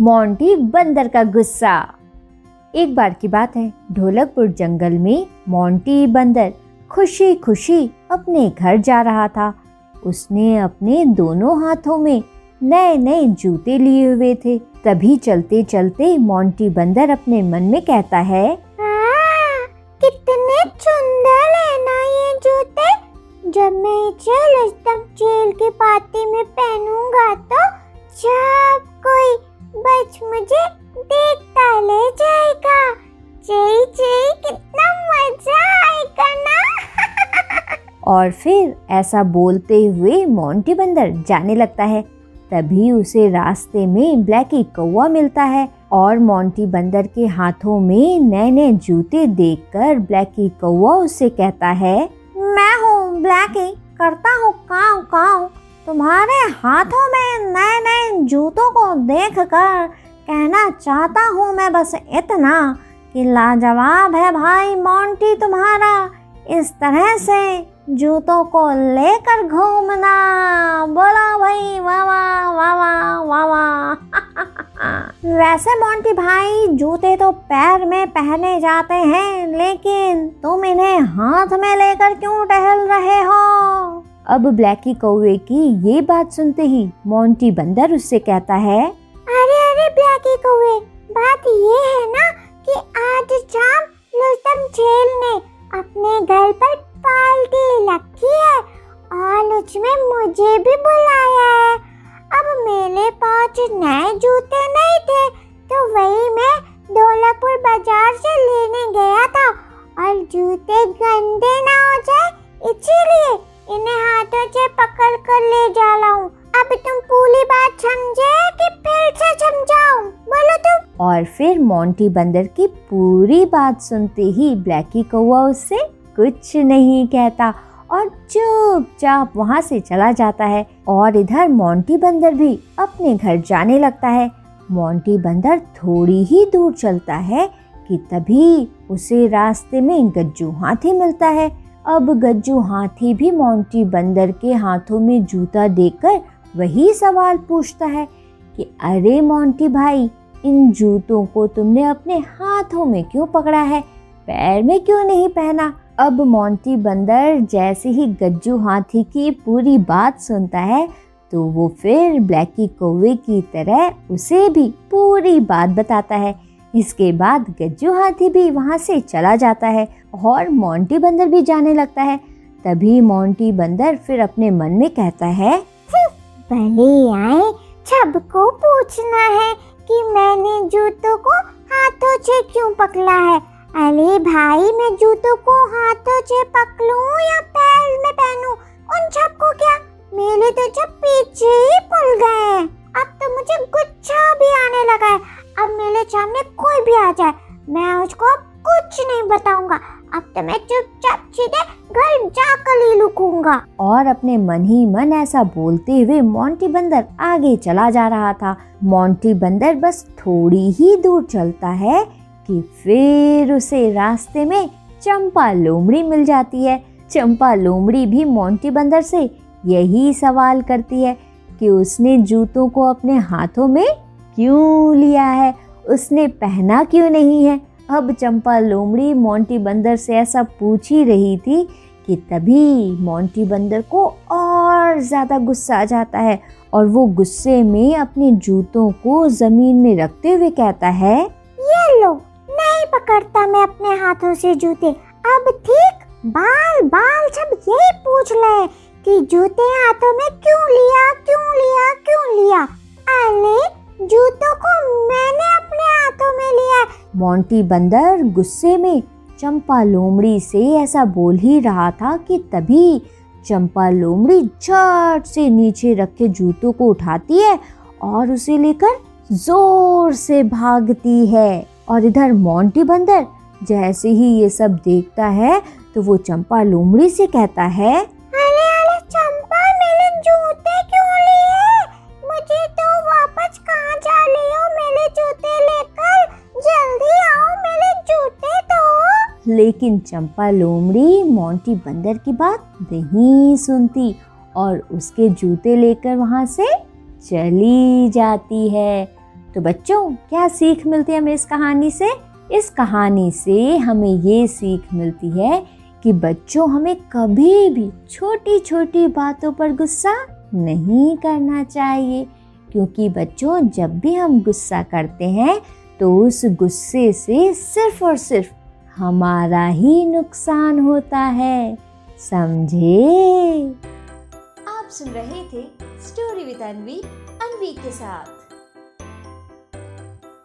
Monty बंदर का गुस्सा। एक बार की बात है, ढोलकपुर जंगल में मोंटी बंदर खुशी खुशी अपने घर जा रहा था। उसने अपने दोनों हाथों में नए नए जूते लिए हुए थे। तभी चलते चलते मोंटी बंदर अपने मन में कहता है कितने सुंदर है ना ये जूते। जब मैं चल जेल के पाती में पहनूँगा तो जब बच मुझे देखता ले जाएगा। चई चई कितना मज़ा आएगा ना। और फिर ऐसा बोलते हुए मोंटी बंदर जाने लगता है। तभी उसे रास्ते में ब्लैकी कौवा मिलता है और मोंटी बंदर के हाथों में नए नए जूते देखकर ब्लैकी कौवा उससे कहता है, मैं हूँ ब्लैकी, करता हूँ काव काव तुम्हारे हाथों में नए नए जूतों को देखकर कहना चाहता हूँ मैं बस इतना कि लाजवाब है भाई मोंटी तुम्हारा इस तरह से जूतों को लेकर घूमना। बोला भाई वाह वाह वाह वाह वैसे मोंटी भाई, जूते तो पैर में पहने जाते हैं, लेकिन तुम इन्हें हाथ में लेकर क्यों टहल रहे हो? अब ब्लैकी कौवे की ये बात सुनते ही मोंटी बंदर उससे कहता है, अरे अरे ब्लैकी कौवे, बात ये है ना कि आज शाम लुस्तम झेल ने अपने घर पर पार्टी रखी है और उसमें मुझे भी बुलाया अब तुम पूरी बात समझे कि फिर से समझाऊं? बोलो तुम। और फिर मोंटी बंदर की पूरी बात सुनते ही ब्लैकी कौआ उससे कुछ नहीं कहता और चुपचाप वहाँ से चला जाता है और इधर मोंटी बंदर भी अपने घर जाने लगता है। मोंटी बंदर थोड़ी ही दूर चलता है कि तभी उसे रास्ते में गज्जू हाथी मिलता है। अब गज्जू हाथी भी मोंटी बंदर के हाथों में जूता देकर वही सवाल पूछता है कि, अरे मोंटी भाई, इन जूतों को तुमने अपने हाथों में क्यों पकड़ा है? पैर में क्यों नहीं पहना? अब मोंटी बंदर जैसे ही गज्जू हाथी की पूरी बात सुनता है तो वो फिर ब्लैकी कौवे की तरह उसे भी पूरी बात बताता है। इसके बाद गज्जू हाथी भी वहाँ से चला जाता है और मोंटी बंदर भी जाने लगता है। तभी मोंटी बंदर फिर अपने मन में कहता है पहले आए सबको पूछना है कि मैंने जूतों को हाथों से क्यों पकड़ा है? अरे भाई, मैं जूतों को हाथों से पकड़ूं या पैर में पहनूं? उन सबको क्या? मेरे तो जब पीछे ही पुल गए अब तो मुझे गुच्छा भी आने लगा है। अब मेरे सामने कोई भी आ जाए, मैं उसको कुछ नहीं बताऊँगा। अब तो मैं चुपचाप सीधे घर जाकर ही लुकूँगा और अपने मन ही मन ऐसा बोलते हुए मोंटी बंदर आगे चला जा रहा था। मोंटी बंदर बस थोड़ी ही दूर चलता है कि फिर उसे रास्ते में चंपा लोमड़ी मिल जाती है। चंपा लोमड़ी भी मोंटी बंदर से यही सवाल करती है कि उसने जूतों को अपने हाथों में क्यों लिया है? उसने पहना क्यों नहीं है? अब चंपा लोमड़ी मोंटी बंदर से ऐसा पूछ ही रही थी कि तभी मोंटी बंदर को और ज़्यादा गुस्सा आ जाता है और वो गुस्से में अपने जूतों को ज़मीन में रखते हुए कहता है, ये लो, नहीं पकड़ता मैं अपने हाथों से जूते। अब ठीक बाल बाल सब यही पूछ ले कि जूते हाथों में क्यों लिया, क्यों मोंटी बंदर गुस्से में चंपा लोमड़ी से ऐसा बोल ही रहा था कि तभी चंपा लोमड़ी झट से नीचे रखे जूतों को उठाती है और उसे लेकर ज़ोर से भागती है। और इधर मोंटी बंदर जैसे ही ये सब देखता है तो वो चंपा लोमड़ी से कहता है लेकिन चंपा लोमड़ी मोंटी बंदर की बात नहीं सुनती और उसके जूते लेकर वहाँ से चली जाती है। तो बच्चों, क्या सीख मिलती है हमें इस कहानी से? इस कहानी से हमें ये सीख मिलती है कि बच्चों, हमें कभी भी छोटी छोटी बातों पर गुस्सा नहीं करना चाहिए, क्योंकि बच्चों, जब भी हम गुस्सा करते हैं तो उस गुस्से से सिर्फ़ और सिर्फ़ हमारा ही नुकसान होता है, समझे? आप सुन रहे थे स्टोरी विद अनवी अनवी के साथ।